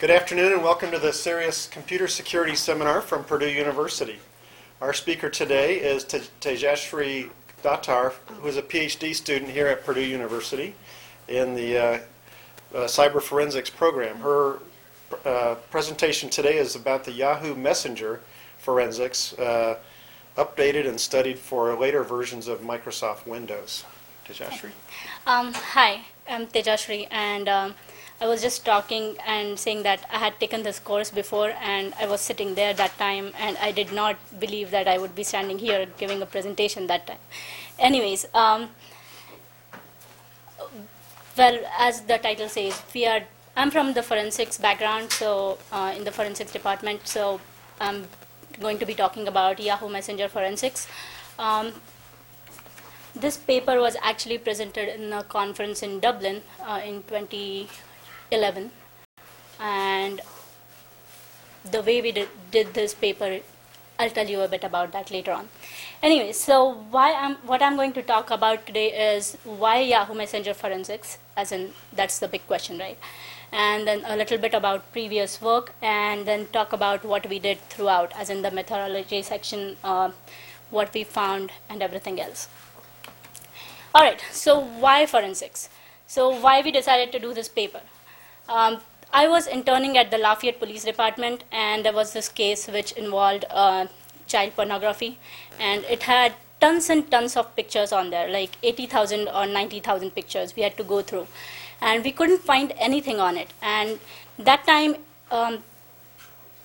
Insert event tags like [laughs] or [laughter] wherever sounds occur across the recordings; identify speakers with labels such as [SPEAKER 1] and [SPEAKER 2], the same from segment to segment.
[SPEAKER 1] Good afternoon and welcome to the CERIAS Computer Security Seminar from Purdue University. Our speaker today is Tej- Tejashri Datar, who is a PhD student here at Purdue University in the uh, uh, Cyber Forensics program. Her uh, presentation today is about the Yahoo Messenger forensics, uh, updated and studied for later versions of Microsoft Windows. Tejashri?
[SPEAKER 2] Um, hi, I'm Tejashri, and um, I was just talking and saying that I had taken this course before, and I was sitting there that time, and I did not believe that I would be standing here giving a presentation that time. Anyways, um, well, as the title says, we are. I'm from the forensics background, so uh, in the forensics department, so I'm going to be talking about Yahoo Messenger forensics. Um, this paper was actually presented in a conference in Dublin uh, in 2011, and the way we did, did this paper, I'll tell you a bit about that later on. Anyway, so why I'm, what I'm going to talk about today is why Yahoo Messenger forensics, as in that's the big question, right? And then a little bit about previous work, and then talk about what we did throughout, as in the methodology section, uh, what we found, and everything else. All right, so why forensics? So why we decided to do this paper? Um, I was interning at the Lafayette Police Department, and there was this case which involved uh, child pornography, and it had tons and tons of pictures on there, like 80,000 or 90,000 pictures we had to go through, and we couldn't find anything on it. And that time, um,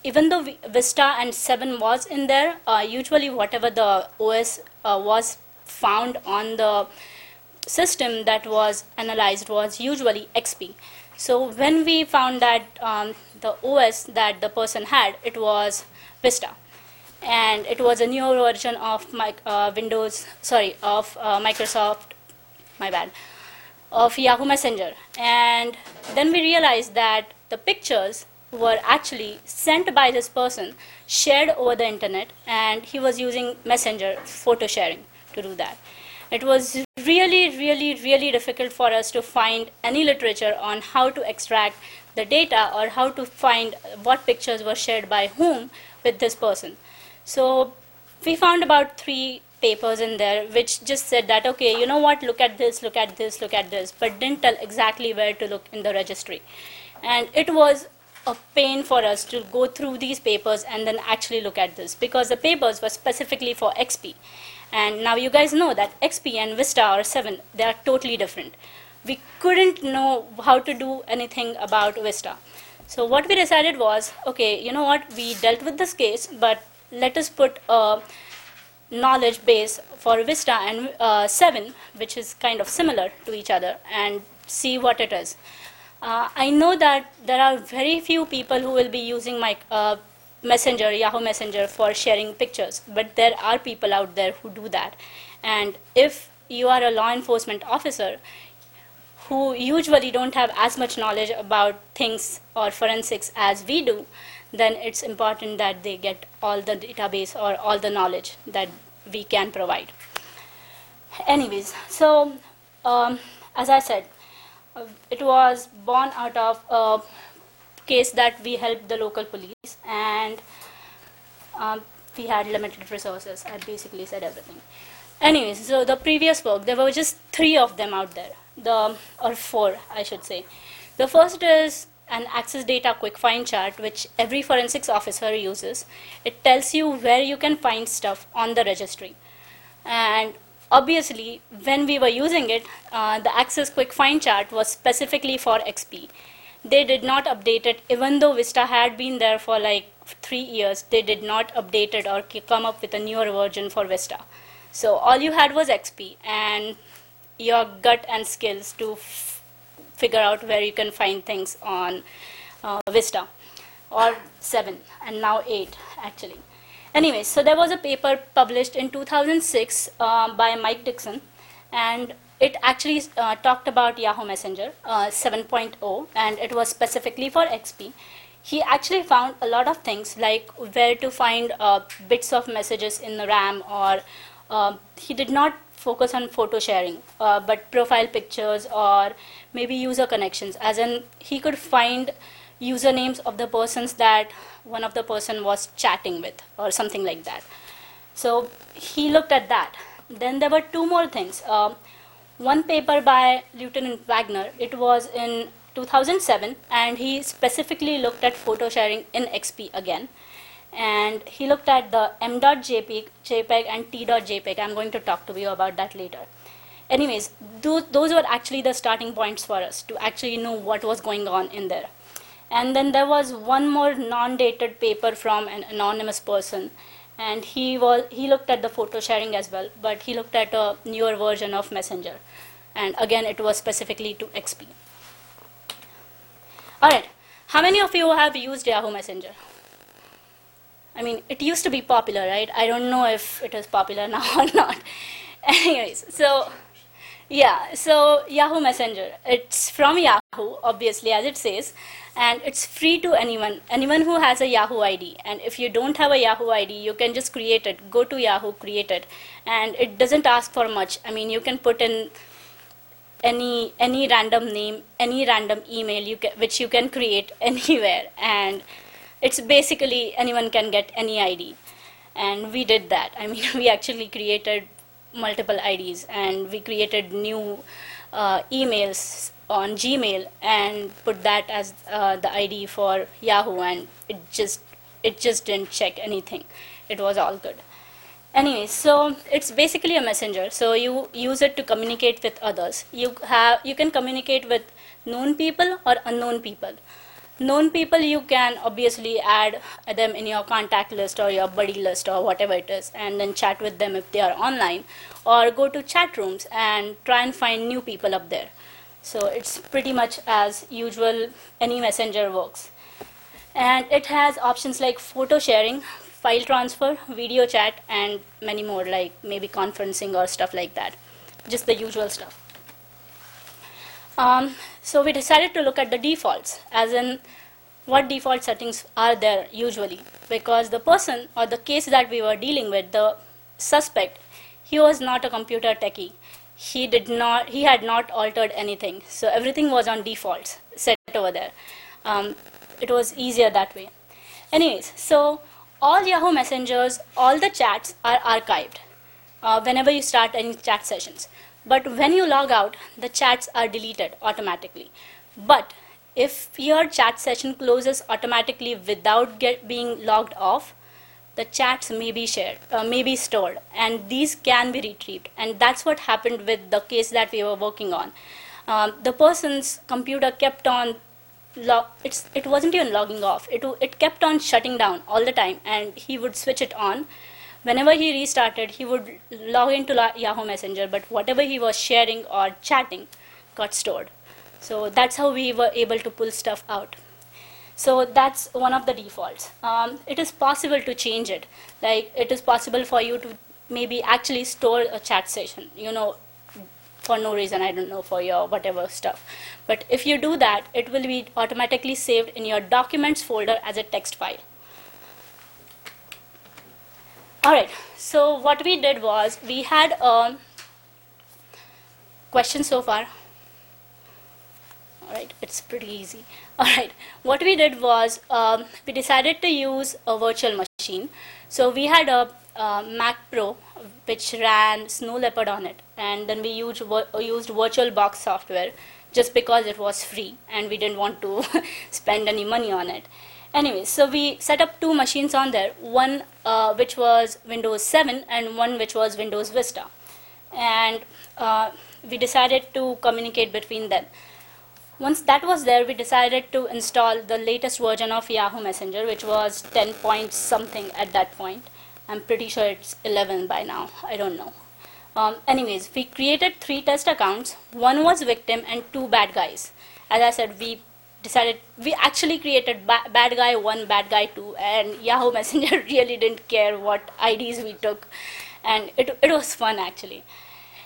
[SPEAKER 2] even though Vista and 7 was in there, uh, usually whatever the OS uh, was found on the system that was analyzed was usually XP. So when we found that um, the OS that the person had, it was Vista, and it was a newer version of my, uh, Windows, sorry, of uh, Microsoft, my bad, of Yahoo Messenger. And then we realized that the pictures were actually sent by this person, shared over the internet, and he was using Messenger photo sharing to do that. It was really, really, really difficult for us to find any literature on how to extract the data or how to find what pictures were shared by whom with this person. So we found about three papers in there which just said that, okay, you know what, look at this, look at this, look at this, but didn't tell exactly where to look in the registry. And it was a pain for us to go through these papers and then actually look at this because the papers were specifically for XP. And now you guys know that XP and Vista or 7, they are totally different. We couldn't know how to do anything about Vista. So what we decided was, okay, you know what, we dealt with this case, but let us put a knowledge base for Vista and uh, 7, which is kind of similar to each other, and see what it is. Uh, I know that there are very few people who will be using my uh, Messenger, Yahoo Messenger for sharing pictures, but there are people out there who do that. And if you are a law enforcement officer who usually don't have as much knowledge about things or forensics as we do, then it's important that they get all the database or all the knowledge that we can provide. Anyways, so um, as I said, uh, it was born out of a case that we helped the local police and um, we had limited resources. I basically said everything. Anyways, so the previous work, there were just three of them out there, the or four, I should say. The first is an access data quick find chart, which every forensics officer uses. It tells you where you can find stuff on the registry. And obviously, when we were using it, uh, the access quick find chart was specifically for XP. They did not update it, even though Vista had been there for like three years, they did not update it or come up with a newer version for Vista. So all you had was XP and your gut and skills to f- figure out where you can find things on uh, Vista or 7 and now 8 actually. Anyway, so there was a paper published in 2006 uh, by Mike Dickson and it actually uh, talked about Yahoo Messenger uh, 7.0 and it was specifically for XP. He actually found a lot of things like where to find uh, bits of messages in the RAM or uh, he did not focus on photo sharing but profile pictures or maybe user connections as in he could find usernames of the persons that one of the person was chatting with or something like that. So he looked at that. Then there were two more things. One paper by Lieutenant Wagner. It was in 2007, and he specifically looked at photo sharing in XP again. And he looked at the m.jpg JPEG and t.jpg. I'm going to talk to you about that later. Anyways, those, those were actually the starting points for us to actually know what was going on in there. And then there was one more non-dated paper from an anonymous person, and he was he looked at the photo sharing as well, but he looked at a newer version of Messenger, and again it was specifically to XP. All right, how many of you have used Yahoo Messenger? I mean, it used to be popular, right? I don't know if it is popular [laughs] now or not. Anyways, so yeah, so Yahoo Messenger. It's from Yahoo, obviously, as it says, and it's free to anyone, anyone who has a Yahoo ID. And if you don't have a Yahoo ID, you can just create it. Go to Yahoo, create it, and it doesn't ask for much. I mean, you can put in any any random name, any random email you can, which you can create [laughs] anywhere, and it's basically anyone can get any ID. And we did that. I mean, [laughs] we actually created multiple IDs and we created new uh, emails on Gmail and put that as uh, the ID for Yahoo and it just it just didn't check anything. It was all good. Anyway, so it's basically a messenger. So you use it to communicate with others. You have you can communicate with known people or unknown people known people you can obviously add them in your contact list or your buddy list or whatever it is and then chat with them if they are online or go to chat rooms and try and find new people up there. So it's pretty much as usual any messenger works. And it has options like photo sharing file transfer video chat and many more like maybe conferencing or stuff like that. Just the usual stuff um, so we decided to look at the defaults, as in what default settings are there usually, because the person or the case that we were dealing with, the suspect, he was not a computer techie. He did not, he had not altered anything, so everything was on defaults set over there. Um, it was easier that way. Anyways, so all Yahoo messengers, all the chats are archived uh, whenever you start any chat sessions. But when you log out, the chats are deleted automatically. But if your chat session closes automatically without get, being logged off, the chats may be shared, uh, may be stored, and these can be retrieved. And that's what happened with the case that we were working on. Um, the person's computer kept on log it's it wasn't even logging off it it kept on shutting down all the time and he would switch it on whenever he restarted, he would log into Yahoo Messenger, but whatever he was sharing or chatting got stored. So that's how we were able to pull stuff out. So that's one of the defaults. Um, it is possible to change it. Like it is possible for you to maybe actually store a chat session, you know, for no reason, I don't know, for your whatever stuff. But if you do that, it will be automatically saved in your documents folder as a text file. All right, so what we did was we had a question so far. All right, it's pretty easy. [laughs] All right, what we did was um, we decided to use a virtual machine. So we had a, a Mac Pro which ran Snow Leopard on it, and then we used used VirtualBox software just because it was free and we didn't want to [laughs] spend any money on it. Anyway, so we set up two machines on there, one uh, which was Windows 7 and one which was Windows Vista. And uh, we decided to communicate between them. Once that was there, we decided to install the latest version of Yahoo Messenger, which was 10 point something at that point. I'm pretty sure it's 11 by now. I don't know. Um, anyways, we created three test accounts. One was victim and two bad guys. As I said, we decided we actually created ba- bad guy one bad guy two and yahoo messenger [laughs] really didn't care what ids we took. And it, it was fun actually.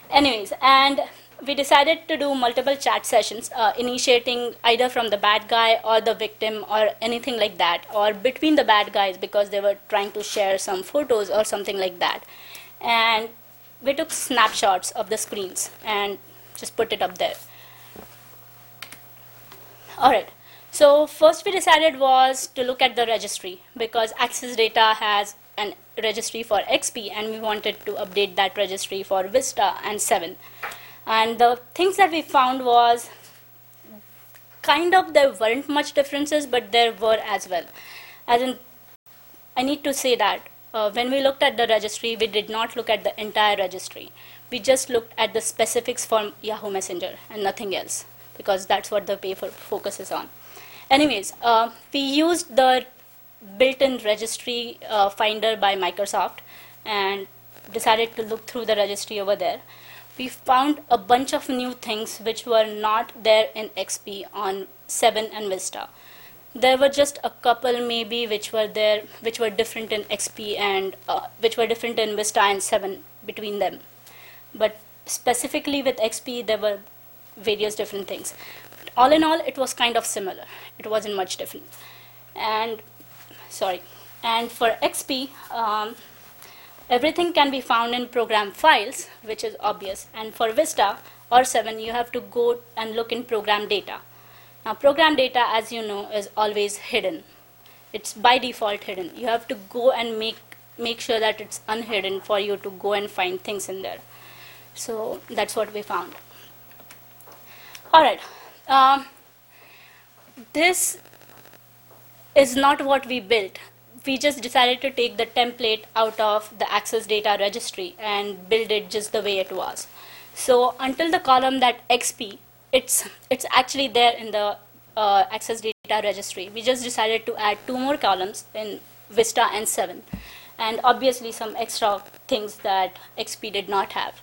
[SPEAKER 2] Anyways and we decided to do multiple chat sessions uh, initiating either from the bad guy or the victim or anything like that or between the bad guys because they were trying to share some photos or something like that. And we took snapshots of the screens and just put it up there all right. So first we decided was to look at the registry because Access Data has an registry for XP and we wanted to update that registry for Vista and 7. And the things that we found was kind of there weren't much differences, but there were as well. As in, I need to say that uh, when we looked at the registry, we did not look at the entire registry. We just looked at the specifics for Yahoo Messenger and nothing else because that's what the paper focuses on. Anyways, uh, we used the built-in registry uh, finder by Microsoft and decided to look through the registry over there. We found a bunch of new things which were not there in XP on 7 and Vista. There were just a couple maybe which were there, which were different in XP and uh, which were different in Vista and 7 between them. But specifically with XP, there were various different things. All in all, it was kind of similar. It wasn't much different. And sorry. And for XP, um, everything can be found in program files, which is obvious. And for Vista or 7, you have to go and look in program data. Now, program data, as you know, is always hidden. It's by default hidden. You have to go and make make sure that it's unhidden for you to go and find things in there. So that's what we found. All right. Um, this is not what we built. We just decided to take the template out of the access data registry and build it just the way it was. So until the column that XP, it's it's actually there in the uh, access data registry. We just decided to add two more columns in Vista and 7, and obviously some extra things that XP did not have.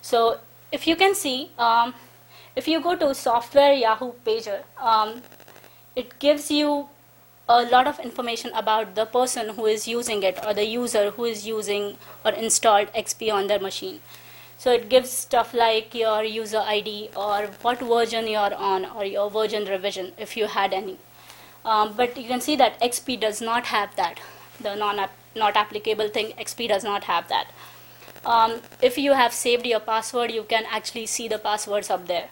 [SPEAKER 2] So if you can see, um, if you go to software Yahoo Pager, um, it gives you a lot of information about the person who is using it or the user who is using or installed XP on their machine. So it gives stuff like your user ID or what version you're on or your version revision if you had any. Um, but you can see that XP does not have that. The non not applicable thing, XP does not have that. Um, if you have saved your password, you can actually see the passwords up there.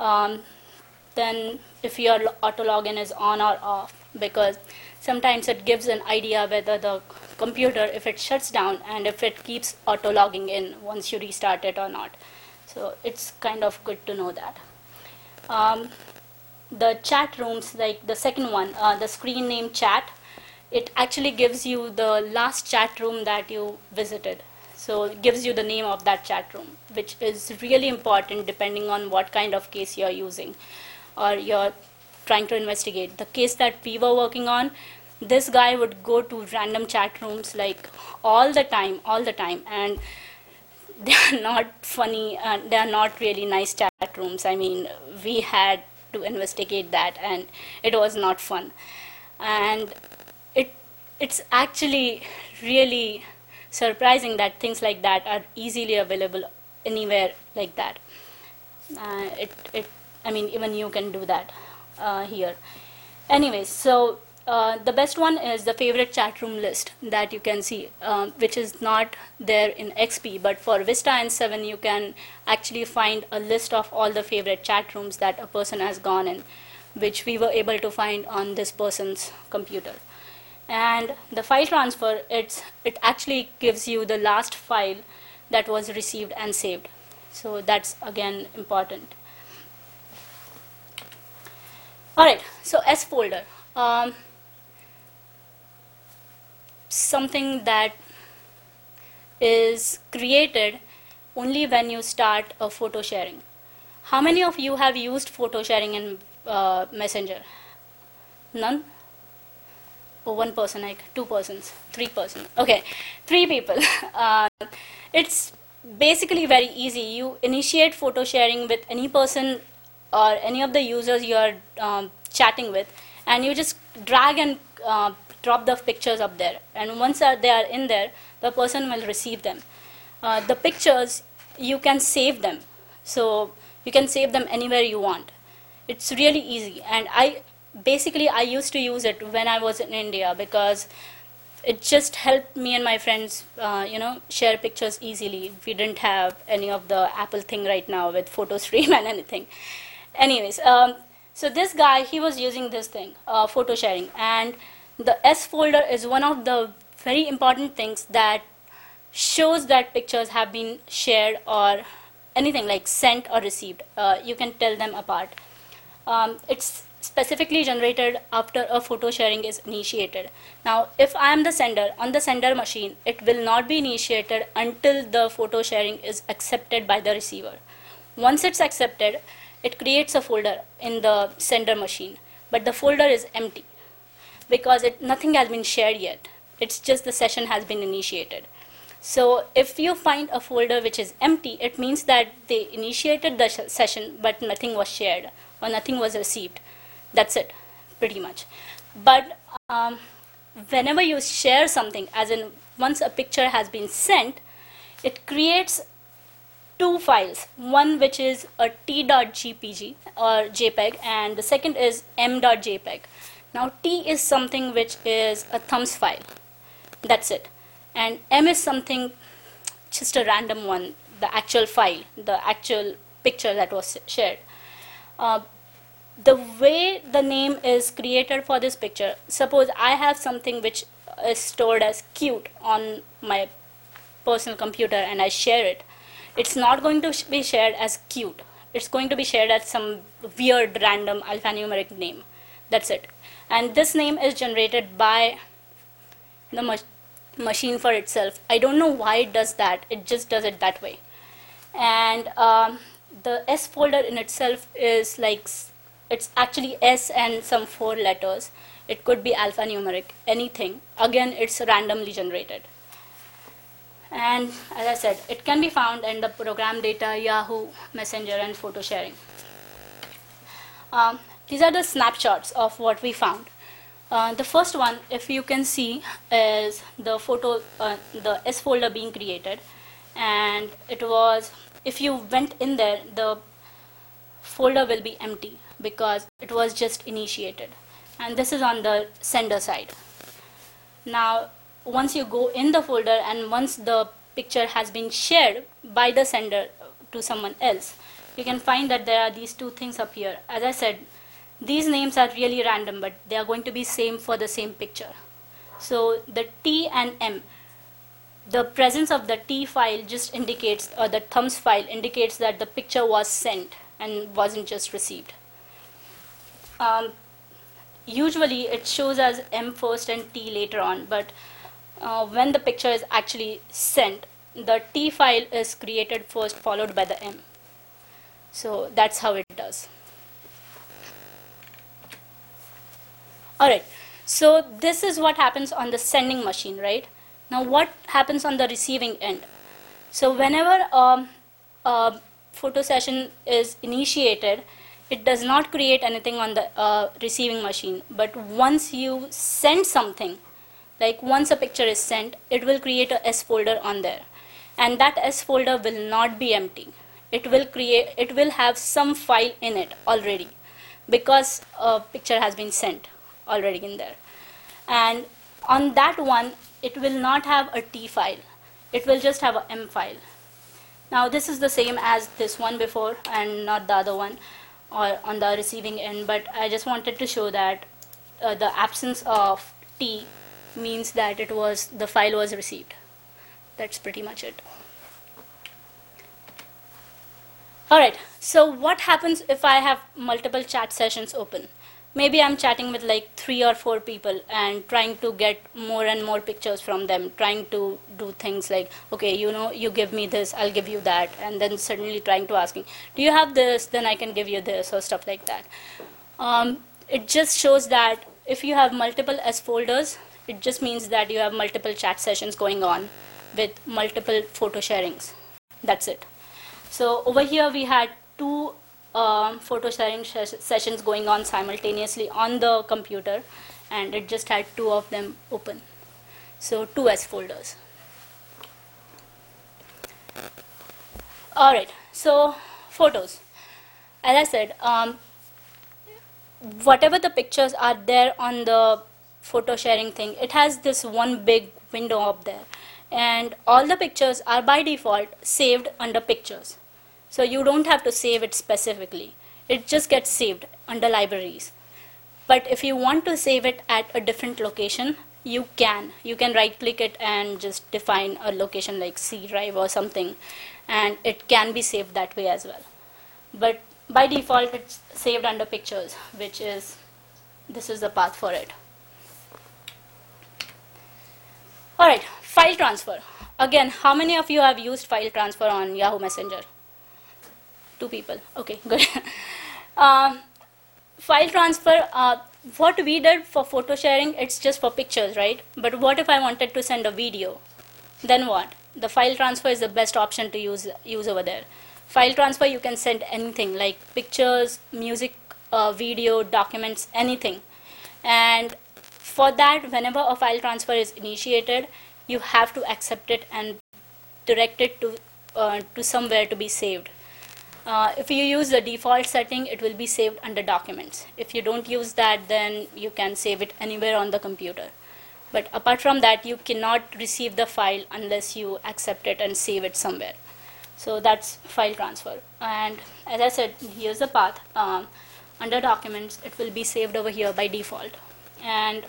[SPEAKER 2] Um, then if your auto login is on or off, because sometimes it gives an idea whether the computer, if it shuts down and if it keeps auto logging in once you restart it or not. So it's kind of good to know that. Um, the chat rooms, like the second one, uh, the screen name chat, it actually gives you the last chat room that you visited. So it gives you the name of that chat room, which is really important depending on what kind of case you're using or you're trying to investigate. The case that we were working on, this guy would go to random chat rooms like all the time, all the time, and [laughs] they are not funny they are not really nice chat rooms. I mean, we had to investigate that, and it was not fun. And it it's actually really surprising that things like that are easily available anywhere like that. Uh, it it I mean, even you can do that uh, here. Anyways, so uh, the best one is the favorite chat room list that you can see, um, which is not there in XP, but for Vista and 7, you can actually find a list of all the favorite chat rooms that a person has gone in, which we were able to find on this person's computer. And the file transfer, it's, it actually gives you the last file that was received and saved. So that's again important. All right, so S folder. Um, something that is created only when you start a photo sharing. How many of you have used photo sharing in uh, Messenger? None? Oh, one person, like two persons, three persons. Okay, three people. [laughs] Uh, it's basically very easy. You initiate photo sharing with any person or any of the users you're um, chatting with, and you just drag and uh, drop the pictures up there. And once they are in there, the person will receive them. Uh, the pictures, you can save them. So you can save them anywhere you want. It's really easy. And I basically I used to use it when I was in India because it just helped me and my friends, uh, you know, share pictures easily. We didn't have any of the Apple thing right now with PhotoStream [laughs] and anything anyways, um, So this guy, he was using this thing, uh, photo sharing, and the S folder is one of the very important things that shows that pictures have been shared or anything like sent or received. Uh, you can tell them apart. Um, it's specifically generated after a photo sharing is initiated. Now, if I am the sender on the sender machine, it will not be initiated until the photo sharing is accepted by the receiver. Once it's accepted, it creates a folder in the sender machine, but the folder is empty because it, nothing has been shared yet. It's just the session has been initiated. So if you find a folder which is empty, it means that they initiated the session, but nothing was shared or nothing was received. That's it, pretty much. But um, whenever you share something, as in once a picture has been sent, it creates two files. One which is a t.jpg or jpeg and the second is m.jpeg now t is something which is a thumbs file. That's it. And m is something just a random one the actual file the actual picture that was shared. Uh, the way the name is created for this picture suppose i have something which is stored as cute on my personal computer and i share it it's not going to be shared as cute. It's going to be shared as some weird random alphanumeric name. That's it. And this name is generated by the mach- machine for itself. I don't know why it does that. It just does it that way. And um, the S folder in itself is like it's actually S and some four letters. It could be alphanumeric, anything. Again, it's randomly generated. And as I said, it can be found in the program data, Yahoo, Messenger, and photo sharing. Um, these are the snapshots of what we found. Uh, the first one, if you can see, is the photo, uh, the S folder being created, and it was. If you went in there, the folder will be empty because it was just initiated, and this is on the sender side. Now, once you go in the folder and once the picture has been shared by the sender to someone else, you can find that there are these two things up here. As I said, these names are really random, but they are going to be same for the same picture. So the T and M, the presence of the T file just indicates, or the thumbs file indicates that the picture was sent and wasn't just received. Um, usually it shows as M first and T later on, but uh, when the picture is actually sent, the T file is created first, followed by the M. So that's how it does. Alright, so this is what happens on the sending machine, right? Now, what happens on the receiving end? So, whenever um, a photo session is initiated, it does not create anything on the uh, receiving machine. But once you send something, like once a picture is sent, it will create a S folder on there, and that S folder will not be empty. It will create. It will have some file in it already, because a picture has been sent already in there, and on that one, it will not have a T file. It will just have a M file. Now this is the same as this one before and not the other one or on the receiving end but I just wanted to show that uh, the absence of T means that it was the file was received. That's pretty much it. Alright, so what happens if I have multiple chat sessions open? Maybe I'm chatting with like three or four people and trying to get more and more pictures from them, trying to do things like, okay, you know, you give me this, I'll give you that, and then suddenly trying to asking, do you have this, then I can give you this, or stuff like that. Um, it just shows that if you have multiple S folders, it just means that you have multiple chat sessions going on with multiple photo sharings. That's it. So over here we had two um, photo sharing ses- sessions going on simultaneously on the computer, and it just had two of them open. So two S folders. All right. So photos. As I said, um, whatever the pictures are there on the photo sharing thing, it has this one big window up there, and all the pictures are by default saved under pictures. So you don't have to save it specifically. It just gets saved. under libraries. But if you want to save it at a different location, you can. You can right click it and just define a location like C drive or something, and it can be saved that way as well. But by default, it's saved under pictures, which is this is the path for it. All right, file transfer. Again, how many of you have used file transfer on Yahoo Messenger? Two people. Okay, good. [laughs] um, file transfer. Uh, what we did for photo sharing, it's just for pictures, right? But what if I wanted to send a video? Then what? The file transfer is the best option to use use over there. File transfer, you can send anything like pictures, music, uh, video, documents, anything. And for that, whenever a file transfer is initiated, you have to accept it and direct it to uh, to somewhere to be saved. Uh, if you use the default setting, it will be saved under documents. If you don't use that, then you can save it anywhere on the computer. But apart from that, you cannot receive the file unless you accept it and save it somewhere. So that's file transfer. And as I said, here's the path. Um, under documents, it will be saved over here by default. And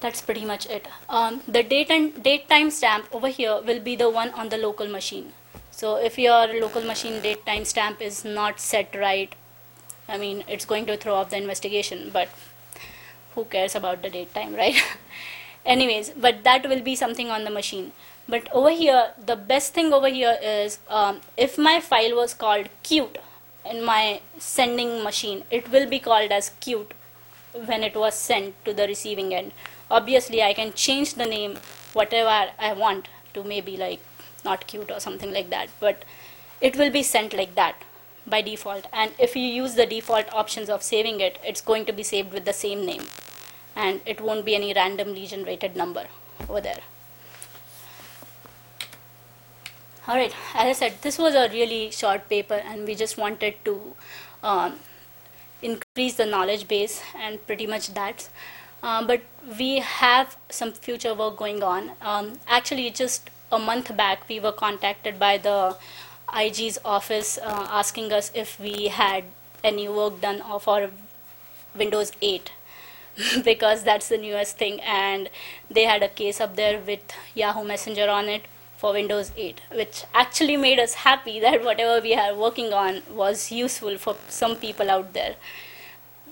[SPEAKER 2] that's pretty much it. Um, the date and date time stamp over here will be the one on the local machine. So if your local machine date time stamp is not set right, I mean it's going to throw off the investigation. But who cares about the date time, [laughs] right? Anyways, but that will be something on the machine. But over here, the best thing over here is um, if my file was called cute in my sending machine, it will be called as cute when it was sent to the receiving end. Obviously, I can change the name whatever I want to maybe like not cute or something like that, but it will be sent like that by default. And if you use the default options of saving it, it's going to be saved with the same name and it won't be any randomly generated number over there. All right, as I said, this was a really short paper, and we just wanted to um, increase the knowledge base, and pretty much that. Um, but we have some future work going on. Um, actually, just a month back, we were contacted by the IG's office uh, asking us if we had any work done for Windows 8 [laughs] because that's the newest thing, and they had a case up there with Yahoo Messenger on it for Windows 8, which actually made us happy [laughs] that whatever we are working on was useful for some people out there.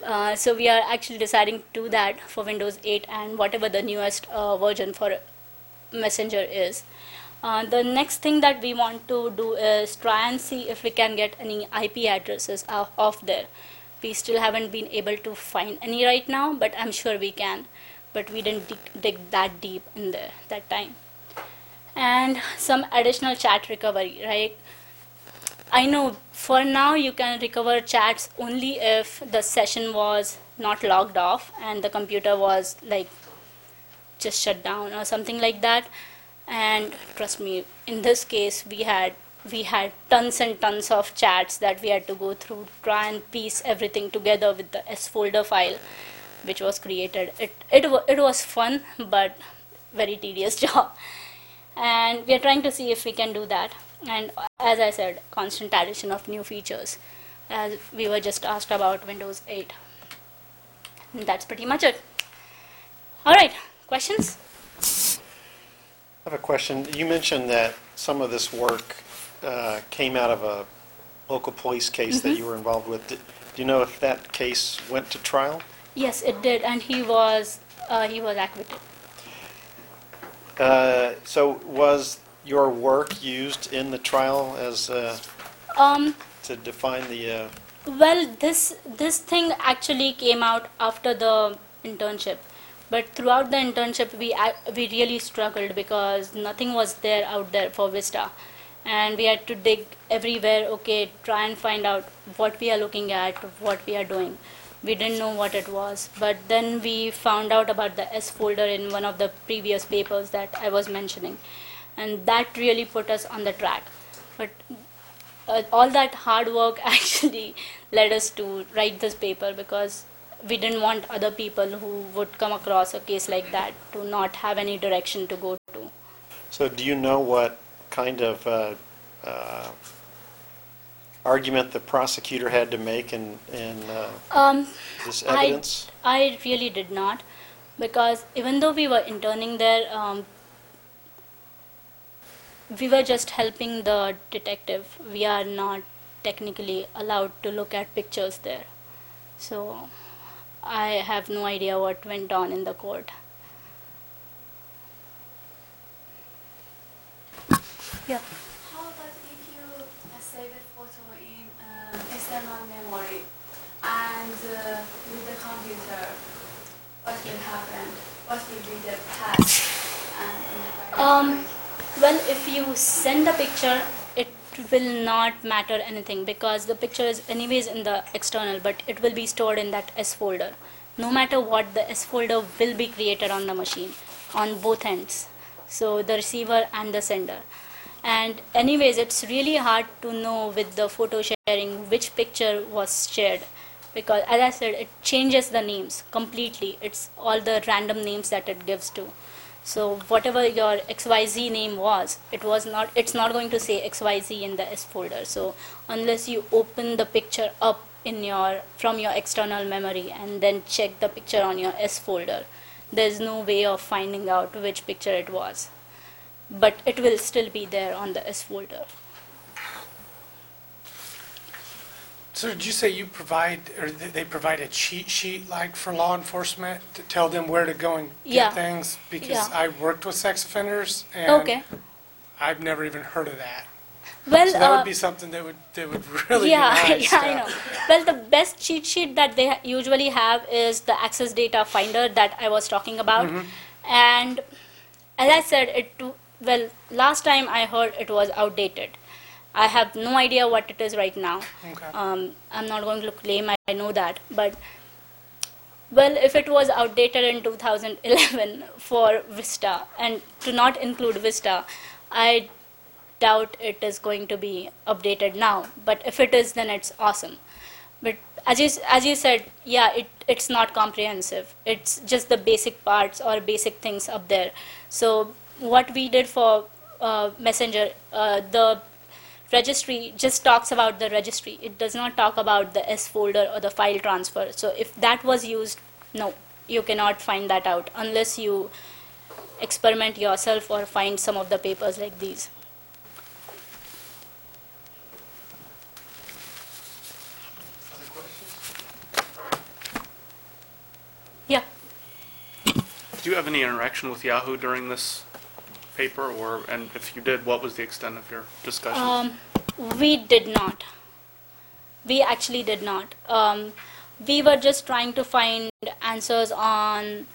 [SPEAKER 2] Uh, so we are actually deciding to do that for Windows 8 and whatever the newest uh, version for Messenger is. Uh, the next thing that we want to do is try and see if we can get any IP addresses off, there. We still haven't been able to find any right now, but I'm sure we can. But we didn't dig, dig that deep in there that time and some additional chat recovery, right? I know for now you can recover chats only if the session was not logged off and the computer was like just shut down or something like that. And trust me, in this case, we had we had tons and tons of chats that we had to go through, try and piece everything together with the S folder file, which was created. It it it was fun, but very tedious [laughs] job. And we are trying to see if we can do that. And as i said constant addition of new features as we were just asked about windows 8 and that's pretty much it. All right questions
[SPEAKER 1] I have a question. You mentioned that some of this work uh, came out of a local police case that you were involved with. Do do you know if that case went to trial?
[SPEAKER 2] yes it did and he was uh, he was acquitted
[SPEAKER 1] Uh, So was your work used in the trial as, uh,
[SPEAKER 2] um
[SPEAKER 1] to define the, uh,
[SPEAKER 2] Well, this this thing actually came out after the internship, but throughout the internship, we we really struggled because nothing was there out there for Vista, and we had to dig everywhere. Okay, try and find out what we are looking at, what we are doing. We didn't know what it was, but then we found out about the S folder in one of the previous papers that I was mentioning, and that really put us on the track. But uh, all that hard work [laughs] actually led us to write this paper because we didn't want other people who would come across a case like that to not have any direction to go to.
[SPEAKER 1] so do you know what kind of uh, uh, argument the prosecutor had to make in, in uh,
[SPEAKER 2] Um,
[SPEAKER 1] this
[SPEAKER 2] I-
[SPEAKER 1] evidence?
[SPEAKER 2] I really did not, because even though we were interning there, um, we were just helping the detective. We are not technically allowed to look at pictures there. So I have no idea what went on in the court. Yeah.
[SPEAKER 3] How about if you uh, save a photo in uh, external memory and uh, with the computer, what will happen? What will be the task? And in the
[SPEAKER 2] Um, well, if you send a picture, it will not matter anything because the picture is anyways in the external, but it will be stored in that S folder. No matter what, the S folder will be created on the machine on both ends. So the receiver and the sender. And anyways, it's really hard to know with the photo sharing which picture was shared because as I said, it changes the names completely. It's all the random names that it gives to. So whatever your XYZ name was, it was not it's not going to say XYZ in the S folder. So unless you open the picture up in your from your external memory and then check the picture on your S folder, there's no way of finding out which picture it was. But it will still be there on the S folder.
[SPEAKER 4] So did you say you provide, or th- they provide a cheat sheet like for law enforcement to tell them where to go and
[SPEAKER 2] Yeah.
[SPEAKER 4] get things? Because
[SPEAKER 2] Yeah.
[SPEAKER 4] I worked with sex offenders and
[SPEAKER 2] Okay.
[SPEAKER 4] I've never even heard of that.
[SPEAKER 2] Well,
[SPEAKER 4] So that
[SPEAKER 2] uh,
[SPEAKER 4] would be something that would, that would [laughs] really be
[SPEAKER 2] yeah, [laughs]
[SPEAKER 4] nice.
[SPEAKER 2] yeah, I know. [laughs] Well, the best cheat sheet that they ha- usually have is the Access Data Finder that I was talking about. And as I said, it well last time I heard it was outdated. I have no idea what it is right now.
[SPEAKER 4] Okay.
[SPEAKER 2] Um, I'm not going to claim I, I know that, but well, if it was outdated in 2011 [laughs] for Vista and to not include Vista, I doubt it is going to be updated now. But if it is, then it's awesome. But as you as you said, yeah, it it's not comprehensive. It's just the basic parts or basic things up there. So what we did for uh, Messenger, uh, the registry just talks about the registry. It does not talk about the S folder or the file transfer. So if that was used, no, you cannot find that out unless you experiment yourself or find some of the papers like these. Yeah.
[SPEAKER 5] Did you have any interaction with Yahoo during this paper, or, and if you did, what was the extent of your discussion?
[SPEAKER 2] Um, we did not. We actually did not. Um, we were just trying to find answers on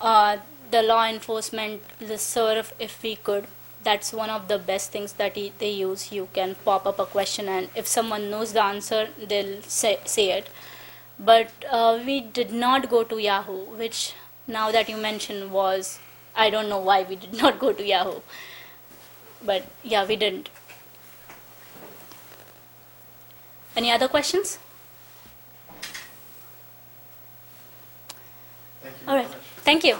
[SPEAKER 2] uh, the law enforcement listserv if we could. That's one of the best things that he, they use. You can pop up a question, and if someone knows the answer, they'll say, say it. But uh, we did not go to Yahoo, which now that you mention was, I don't know why we did not go to Yahoo. But yeah, we didn't. Any other questions?
[SPEAKER 1] Thank you
[SPEAKER 2] All right. Thank you.